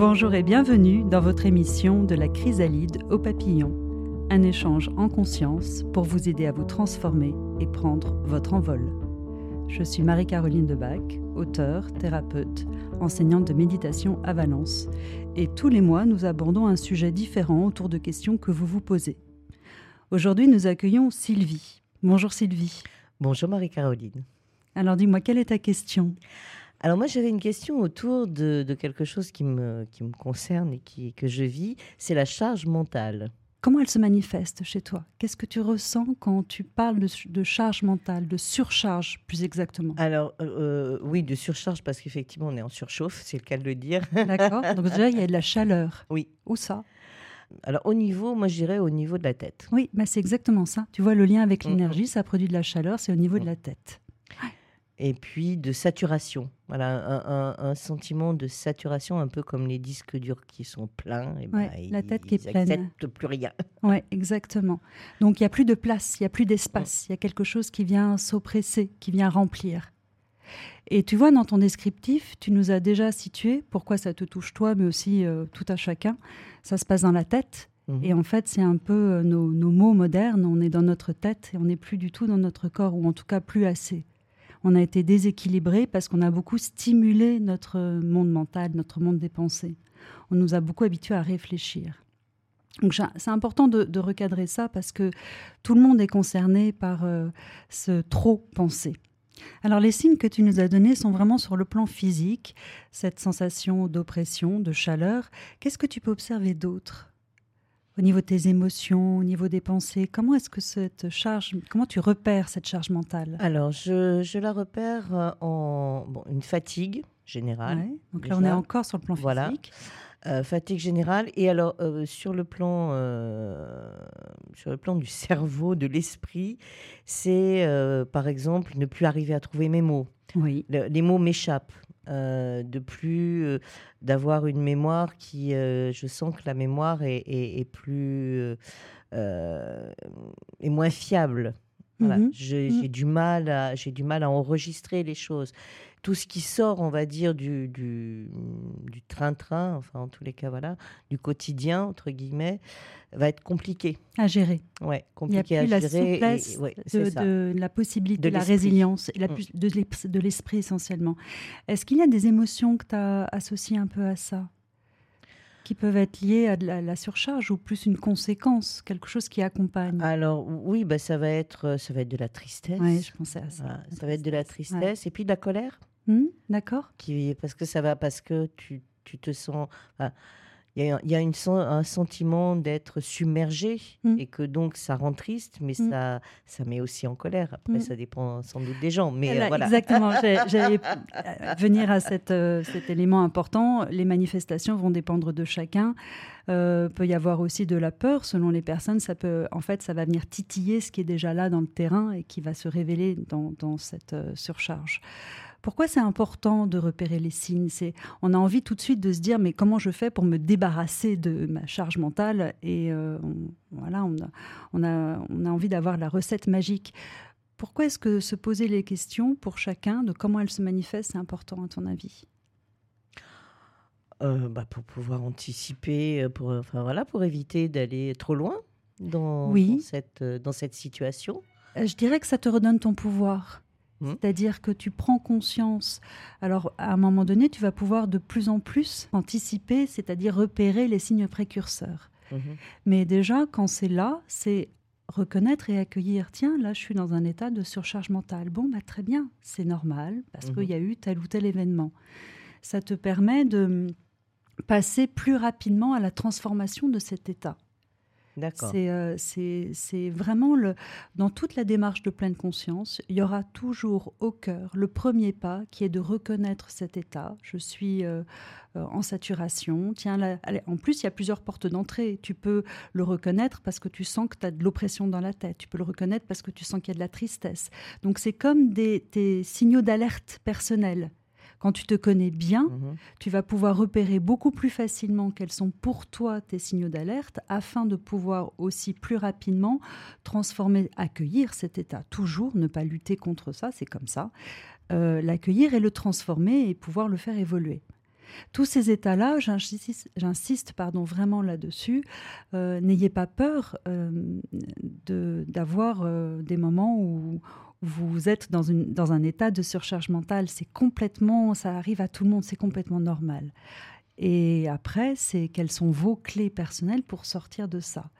Bonjour et bienvenue dans votre émission de la chrysalide au papillon. Un échange en conscience pour vous aider à vous transformer et prendre votre envol. Je suis Marie-Caroline Debac, auteure, thérapeute, enseignante de méditation à Valence. Et tous les mois, nous abordons un sujet différent autour de questions que vous vous posez. Aujourd'hui, nous accueillons Sylvie. Bonjour Sylvie. Bonjour Marie-Caroline. Alors dis-moi, quelle est ta question? Alors moi j'avais une question autour de, quelque chose qui me, qui me concerne et qui, que je vis, c'est la charge mentale. Comment elle se manifeste chez toi? Qu'est-ce que tu ressens quand tu parles de, charge mentale, de surcharge plus exactement? Alors euh, oui, de surcharge parce qu'effectivement on est en surchauffe, c'est le cas de le dire. D'accord. Donc déjà il y a de la chaleur. Oui. Où ça? Alors au niveau, moi je dirais au niveau de la tête. Oui, mais c'est exactement ça. Tu vois le lien avec mm. l'énergie, ça produit de la chaleur, c'est au niveau de la tête et puis de saturation. Voilà, un, sentiment de saturation, un peu comme les disques durs qui sont pleins. Et ben, la tête qui est pleine. plus rien. Oui, exactement. Donc il n'y a plus de place, il n'y a plus d'espace. Il y a quelque chose qui vient s'oppresser, qui vient remplir. Et tu vois, dans ton descriptif, tu nous as déjà situé pourquoi ça te touche toi, mais aussi euh, tout à chacun. Ça se passe dans la tête. Mhm. Et en fait, c'est un peu euh, nos, nos mots modernes. On est dans notre tête et on n'est plus du tout dans notre corps, ou en tout cas plus assez on a été déséquilibré parce qu'on a beaucoup stimulé notre monde mental, notre monde des pensées. On nous a beaucoup habitués à réfléchir. Donc c'est important de, recadrer ça parce que tout le monde est concerné par euh, ce trop penser. Alors les signes que tu nous as donnés sont vraiment sur le plan physique, cette sensation d'oppression, de chaleur. Qu'est-ce que tu peux observer d'autre? Au niveau de tes émotions, au niveau des pensées Comment est-ce que cette charge, comment tu repères cette charge mentale? Alors, je, la repère euh, en une fatigue générale. donc là, on est encore sur le plan physique. Euh, fatigue générale et alors euh, sur le plan sur le plan du cerveau de l'esprit c'est par exemple ne plus arriver à trouver mes mots oui. les mots m'échappent euh, de plus euh, d'avoir une mémoire qui, euh, je sens que la mémoire est, plus est moins fiable. Voilà. Mhm. J'ai mhm. du mal à j'ai du mal à enregistrer les choses. Tout ce qui sort, on va dire du du train-train, enfin en tous les cas voilà, du quotidien entre guillemets, va être compliqué à gérer. Ouais, compliqué à gérer. La souplesse de, la possibilité, de la résilience, la, mm. de l'esprit essentiellement. Est-ce qu'il y a des émotions que tu as associées un peu à ça? Qui peuvent être liées à la, surcharge ou plus une conséquence, quelque chose qui accompagne Alors oui, bah, ça va être ça va être de la tristesse. Oui, je pensais à ça. ça va être de la tristesse et puis de la colère. Mmh, d'accord. Qui parce que ça va parce que tu, tu te sens il y a, y a une, un sentiment d'être submergé mmh. et que donc ça rend triste, mais mmh. ça, ça met aussi en colère. Après, mmh. ça dépend sans doute des gens. Mais voilà. Exactement. J'allais euh, venir à cette, euh, cet élément important. Les manifestations vont dépendre de chacun. Euh, peut y avoir aussi de la peur selon les personnes. Ça peut, en fait, ça va venir titiller ce qui est déjà là dans le terrain et qui va se révéler dans, dans cette surcharge. Pourquoi c'est important de repérer les signes? C'est on a envie tout de suite de se dire mais comment je fais pour me débarrasser de ma charge mentale? Et euh, voilà, on a, on a, on a envie d'avoir la recette magique. Pourquoi est-ce que se poser les questions pour chacun de comment elle se manifeste, c'est important à ton avis? Euh, bah pour pouvoir anticiper, euh, pour, enfin voilà, pour éviter d'aller trop loin dans, dans, cette, dans cette situation. Je dirais que ça te redonne ton pouvoir. Mmh. C'est-à-dire que tu prends conscience. Alors, à un moment donné, tu vas pouvoir de plus en plus anticiper, c'est-à-dire repérer les signes précurseurs. Mmh. Mais déjà, quand c'est là, c'est reconnaître et accueillir. Tiens, là, je suis dans un état de surcharge mentale. Bon, bah, très bien, c'est normal parce mmh. qu'il y a eu tel ou tel événement. Ça te permet de passer plus rapidement à la transformation de cet état. Euh, c'est vraiment dans toute la démarche de pleine conscience, il y aura toujours au cœur le premier pas qui est de reconnaître cet état. Je suis euh, euh, en saturation. Tiens, en plus, il y a plusieurs portes d'entrée. Tu peux le reconnaître parce que tu sens que tu as de l'oppression dans la tête. Tu peux le reconnaître parce que tu sens qu'il y a de la tristesse. Donc, c'est comme des, des signaux d'alerte personnels. Quand tu te connais bien, mhm. tu vas pouvoir repérer beaucoup plus facilement quels sont pour toi tes signaux d'alerte afin de pouvoir aussi plus rapidement transformer, accueillir cet état. Toujours ne pas lutter contre ça, c'est comme ça. Euh, l'accueillir et le transformer et pouvoir le faire évoluer. Tous ces états-là, j'insiste pardon, vraiment là-dessus, euh, n'ayez pas peur euh, d'avoir euh, des moments où, vous êtes dans, une, dans un état de surcharge mentale. C'est complètement, ça arrive à tout le monde, c'est complètement normal. Et après, c'est quelles sont vos clés personnelles pour sortir de ça.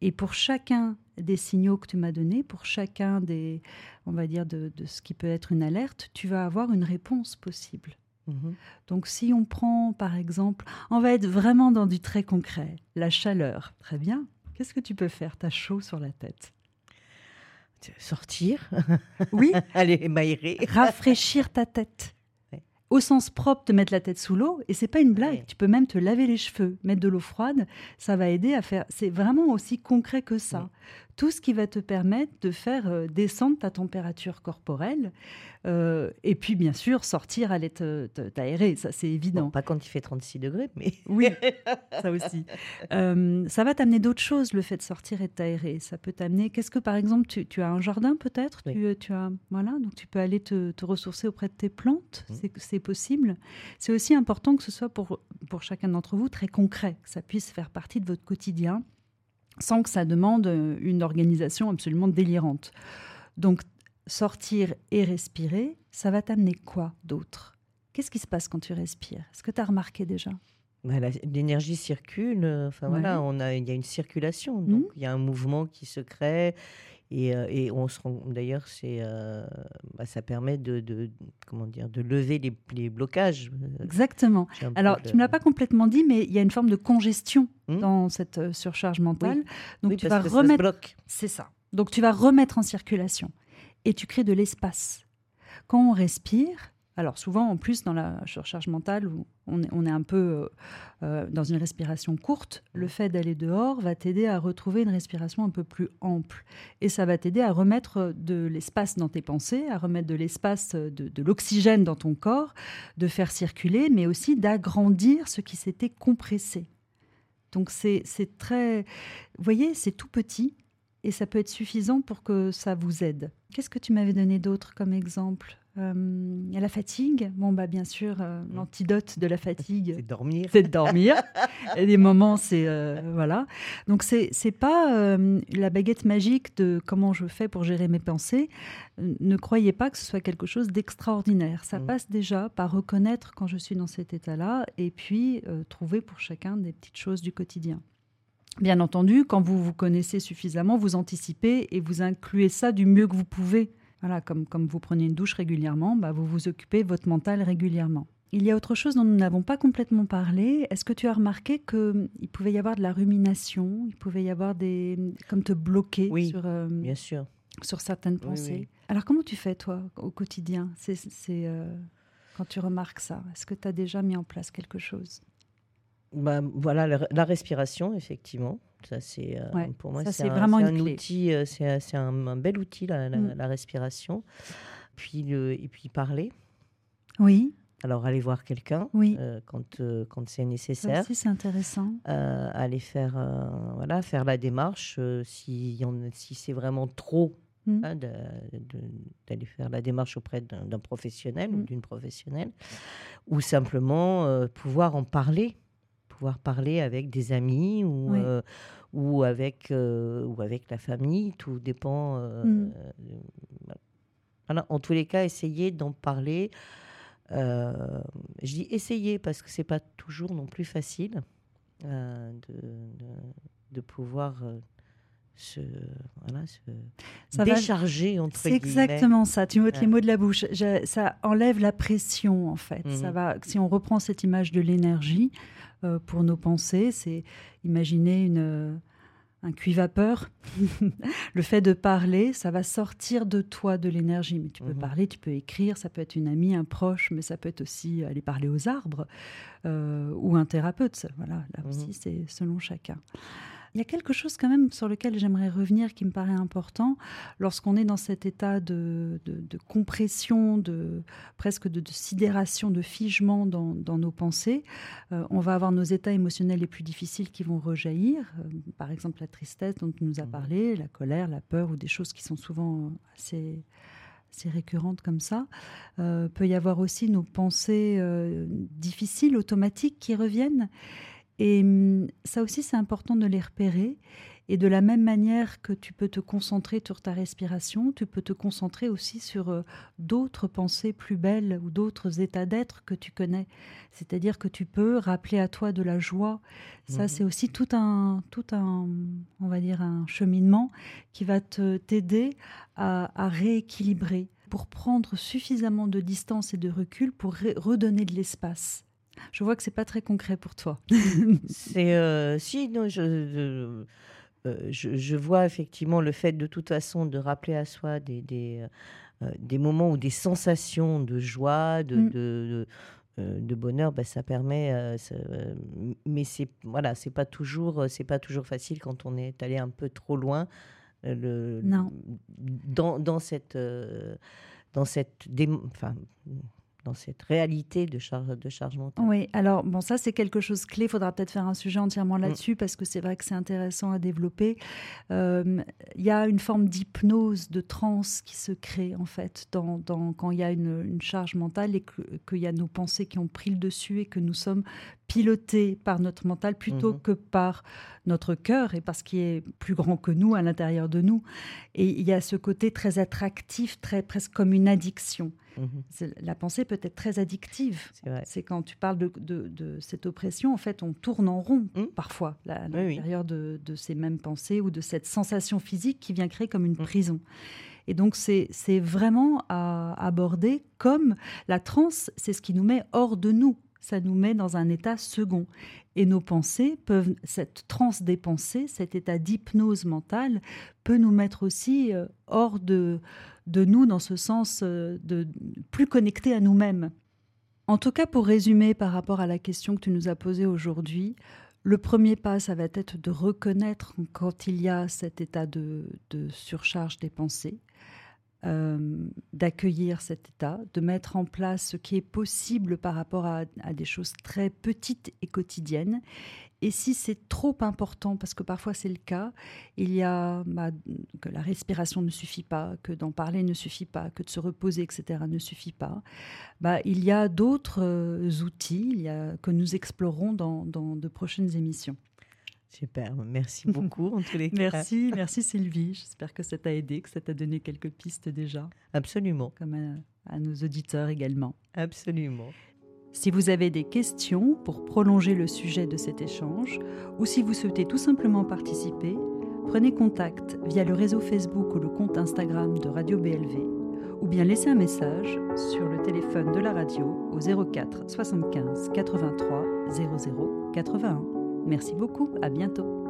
Et pour chacun des signaux que tu m'as donnés, pour chacun des, on va dire, de, de, ce qui peut être une alerte, tu vas avoir une réponse possible. Mhm. Donc si on prend par exemple, on va être vraiment dans du très concret, la chaleur, très bien. Qu'est-ce que tu peux faire? T'as chaud sur la tête. Sortir? Oui. Aller m'aérer. Rafraîchir ta tête. Au sens propre, te mettre la tête sous l'eau, et c'est pas une blague. Tu peux même te laver les cheveux, mettre de l'eau froide, ça va aider à faire. C'est vraiment aussi concret que ça tout ce qui va te permettre de faire euh, descendre ta température corporelle. Euh, et puis, bien sûr, sortir, aller t'aérer, ça c'est évident. pas quand il fait 36 degrés, mais... Oui, ça aussi. Euh, ça va t'amener d'autres choses, le fait de sortir et de t'aérer. Ça peut t'amener... Qu'est-ce que, par exemple, tu, as un jardin peut-être? Tu, as... Voilà, donc tu peux aller te, ressourcer auprès de tes plantes, mmh. c'est possible. C'est aussi important que ce soit pour, pour chacun d'entre vous très concret, que ça puisse faire partie de votre quotidien sans que ça demande euh, une organisation absolument délirante. Donc, sortir et respirer, ça va t'amener quoi d'autre? Qu'est-ce qui se passe quand tu respires? Est-ce que tu as remarqué déjà? Bah, L'énergie circule, euh, enfin voilà, on a, il y a une circulation, donc mmh. il y a un mouvement qui se crée, et, euh, et, on se rend d'ailleurs, c'est, euh, bah, ça permet de, de, comment dire, de lever les, les blocages. Exactement. Alors, tu ne me l'as pas complètement dit, mais il y a une forme de congestion hmm dans cette surcharge mentale. Donc, tu vas remettre. C'est ça. Donc, tu vas remettre en circulation et tu crées de l'espace. Quand on respire, alors souvent, en plus, dans la surcharge mentale, où on est, un peu euh, euh, dans une respiration courte, le fait d'aller dehors va t'aider à retrouver une respiration un peu plus ample. Et ça va t'aider à remettre de l'espace dans tes pensées, à remettre de l'espace, de, de l'oxygène dans ton corps, de faire circuler, mais aussi d'agrandir ce qui s'était compressé. Donc c'est très... Vous voyez, c'est tout petit, et ça peut être suffisant pour que ça vous aide. Qu'est-ce que tu m'avais donné d'autre comme exemple? Euh, la fatigue, bon bah bien sûr, euh, mm. l'antidote de la fatigue, c'est dormir. C'est dormir. Et des moments, c'est euh, voilà. Donc c'est c'est pas la baguette magique de comment je fais pour gérer mes pensées. Ne croyez pas que ce soit quelque chose d'extraordinaire. Ça mm. passe déjà par reconnaître quand je suis dans cet état-là, et puis trouver pour chacun des petites choses du quotidien. Bien entendu, quand vous vous connaissez suffisamment, vous anticipez et vous incluez ça du mieux que vous pouvez. Voilà, comme, comme vous prenez une douche régulièrement, bah, vous vous occupez de votre mental régulièrement. Il y a autre chose dont nous n'avons pas complètement parlé. Est-ce que tu as remarqué qu'il hum, pouvait y avoir de la rumination, il pouvait y avoir des... comme te bloquer sur, euh, bien sûr. sur certaines pensées? Alors comment tu fais toi au quotidien? C'est euh, quand tu remarques ça Est-ce que tu as déjà mis en place quelque chose? Bah, Voilà, la respiration, effectivement. Ça, c'est euh, pour moi, c'est vraiment un outil, euh, c'est un, bel outil la, la, mm. respiration. Puis le, et puis parler. Oui. Alors aller voir quelqu'un oui. Euh, quand quand c'est nécessaire. Ça c'est intéressant. aller faire voilà faire la démarche si si c'est vraiment trop mm. hein, d'aller faire la démarche auprès d'un professionnel ou mm. d'une professionnelle, ou simplement pouvoir en parler pouvoir parler avec des amis ou, euh, ou, avec, euh, ou avec la famille, tout dépend. Euh, mm. voilà. En tous les cas, essayer d'en parler. je dis essayer parce que c'est pas toujours non plus facile de, de, pouvoir se, voilà, se décharger entre C'est exactement ça. Tu m'ôtes les mots de la bouche. ça enlève la pression en fait. Ça mhm. va. Si on reprend cette image de l'énergie, euh, pour nos pensées. C'est imaginer une, euh, un cuit-vapeur. le fait de parler, ça va sortir de toi de l'énergie. Mais tu peux mhm. parler, tu peux écrire, ça peut être une amie, un proche, mais ça peut être aussi aller parler aux arbres euh, ou un thérapeute. Voilà, là mhm. aussi, c'est selon chacun. Il y a quelque chose quand même sur lequel j'aimerais revenir qui me paraît important lorsqu'on est dans cet état de, compression, de presque de, sidération, de figement dans, nos pensées. Euh, on va avoir nos états émotionnels les plus difficiles qui vont rejaillir. Euh, par exemple, la tristesse dont tu nous as mmh. parlé, la colère, la peur ou des choses qui sont souvent assez assez récurrentes comme ça. Euh, peut y avoir aussi nos pensées euh, difficiles, automatiques qui reviennent. Et hum, ça aussi, c'est important de les repérer et de la même manière que tu peux te concentrer sur ta respiration, tu peux te concentrer aussi sur euh, d'autres pensées plus belles ou d'autres états d'être que tu connais. C'est-à-dire que tu peux rappeler à toi de la joie. Ça, mhm. c'est aussi tout un, tout un, on va dire, un cheminement qui va te t'aider à, rééquilibrer pour prendre suffisamment de distance et de recul pour redonner de l'espace. Je vois que c'est pas très concret pour toi. c'est euh, si non, je, euh, je, vois effectivement le fait de toute façon de rappeler à soi des, des, euh, des moments ou des sensations de joie, de, mm. de, de, bonheur, ben, ça permet. mais c'est voilà, c'est pas toujours c'est pas toujours facile quand on est allé un peu trop loin. Le, non. Dans, dans cette dans cette enfin, dans cette réalité de charge, de charge mentale. Oui, alors bon, ça c'est quelque chose clé. Il faudra peut-être faire un sujet entièrement mm. là-dessus parce que c'est vrai que c'est intéressant à développer. Euh, il y a une forme d'hypnose, de transe qui se crée en fait dans, dans quand il y a une, une, charge mentale et qu'il y a nos pensées qui ont pris le dessus et que nous sommes pilotés par notre mental plutôt mm-hmm. que par notre cœur et par ce qui est plus grand que nous à l'intérieur de nous. Et il y a ce côté très attractif, très presque comme une addiction. Mhm. La pensée peut être très addictive. C'est quand tu parles de, cette oppression, en fait, on tourne en rond mhm. parfois à l'intérieur de, ces mêmes pensées ou de cette sensation physique qui vient créer comme une mhm. prison. Et donc, c'est vraiment à aborder comme la transe, c'est ce qui nous met hors de nous. Ça nous met dans un état second. Et nos pensées peuvent, cette transe des pensées, cet état d'hypnose mentale, peut nous mettre aussi euh, hors de, de nous dans ce sens euh, de plus connectés à nous-mêmes. En tout cas, pour résumer par rapport à la question que tu nous as posée aujourd'hui, le premier pas, ça va être de reconnaître quand il y a cet état de, surcharge des pensées, euh, d'accueillir cet état, de mettre en place ce qui est possible par rapport à des choses très petites et quotidiennes, et si c'est trop important, parce que parfois c'est le cas, il y a bah, que la respiration ne suffit pas, que d'en parler ne suffit pas, que de se reposer, etc. ne suffit pas. Bah, il y a d'autres euh, outils il y a, que nous explorons dans, dans de prochaines émissions. Super, merci beaucoup en tous les cas. Merci, merci Sylvie. J'espère que ça t'a aidé, que ça t'a donné quelques pistes déjà. Absolument. Comme à, à nos auditeurs également. Absolument. Si vous avez des questions pour prolonger le sujet de cet échange, ou si vous souhaitez tout simplement participer, prenez contact via le réseau Facebook ou le compte Instagram de Radio BLV, ou bien laissez un message sur le téléphone de la radio au 04 75 83 00 81. Merci beaucoup, à bientôt.